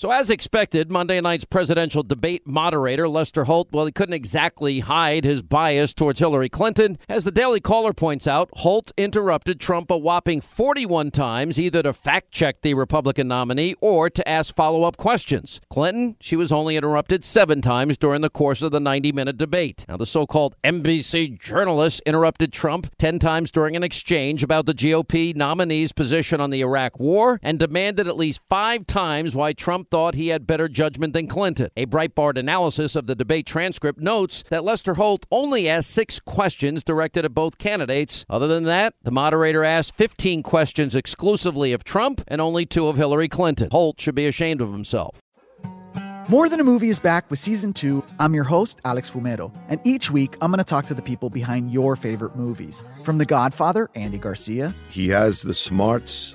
So, as expected, Monday night's presidential debate moderator, Lester Holt, well, he couldn't exactly hide his bias towards Hillary Clinton. As the Daily Caller points out, Holt interrupted Trump a whopping 41 times, either to fact check the Republican nominee or to ask follow up questions. Clinton, she was only interrupted seven times during the course of the 90 minute debate. Now, the so called NBC journalist interrupted Trump 10 times during an exchange about the GOP nominee's position on the Iraq War and demanded at least five times why Trump thought he had better judgment than Clinton. A Breitbart analysis of the debate transcript notes that Lester Holt only asked six questions directed at both candidates. Other than that, the moderator asked 15 questions exclusively of Trump and only two of Hillary Clinton. Holt should be ashamed of himself. More Than a Movie is back with season two. I'm your host, Alex Fumero, and each week I'm going to talk to the people behind your favorite movies. From The Godfather, Andy Garcia. He has the smarts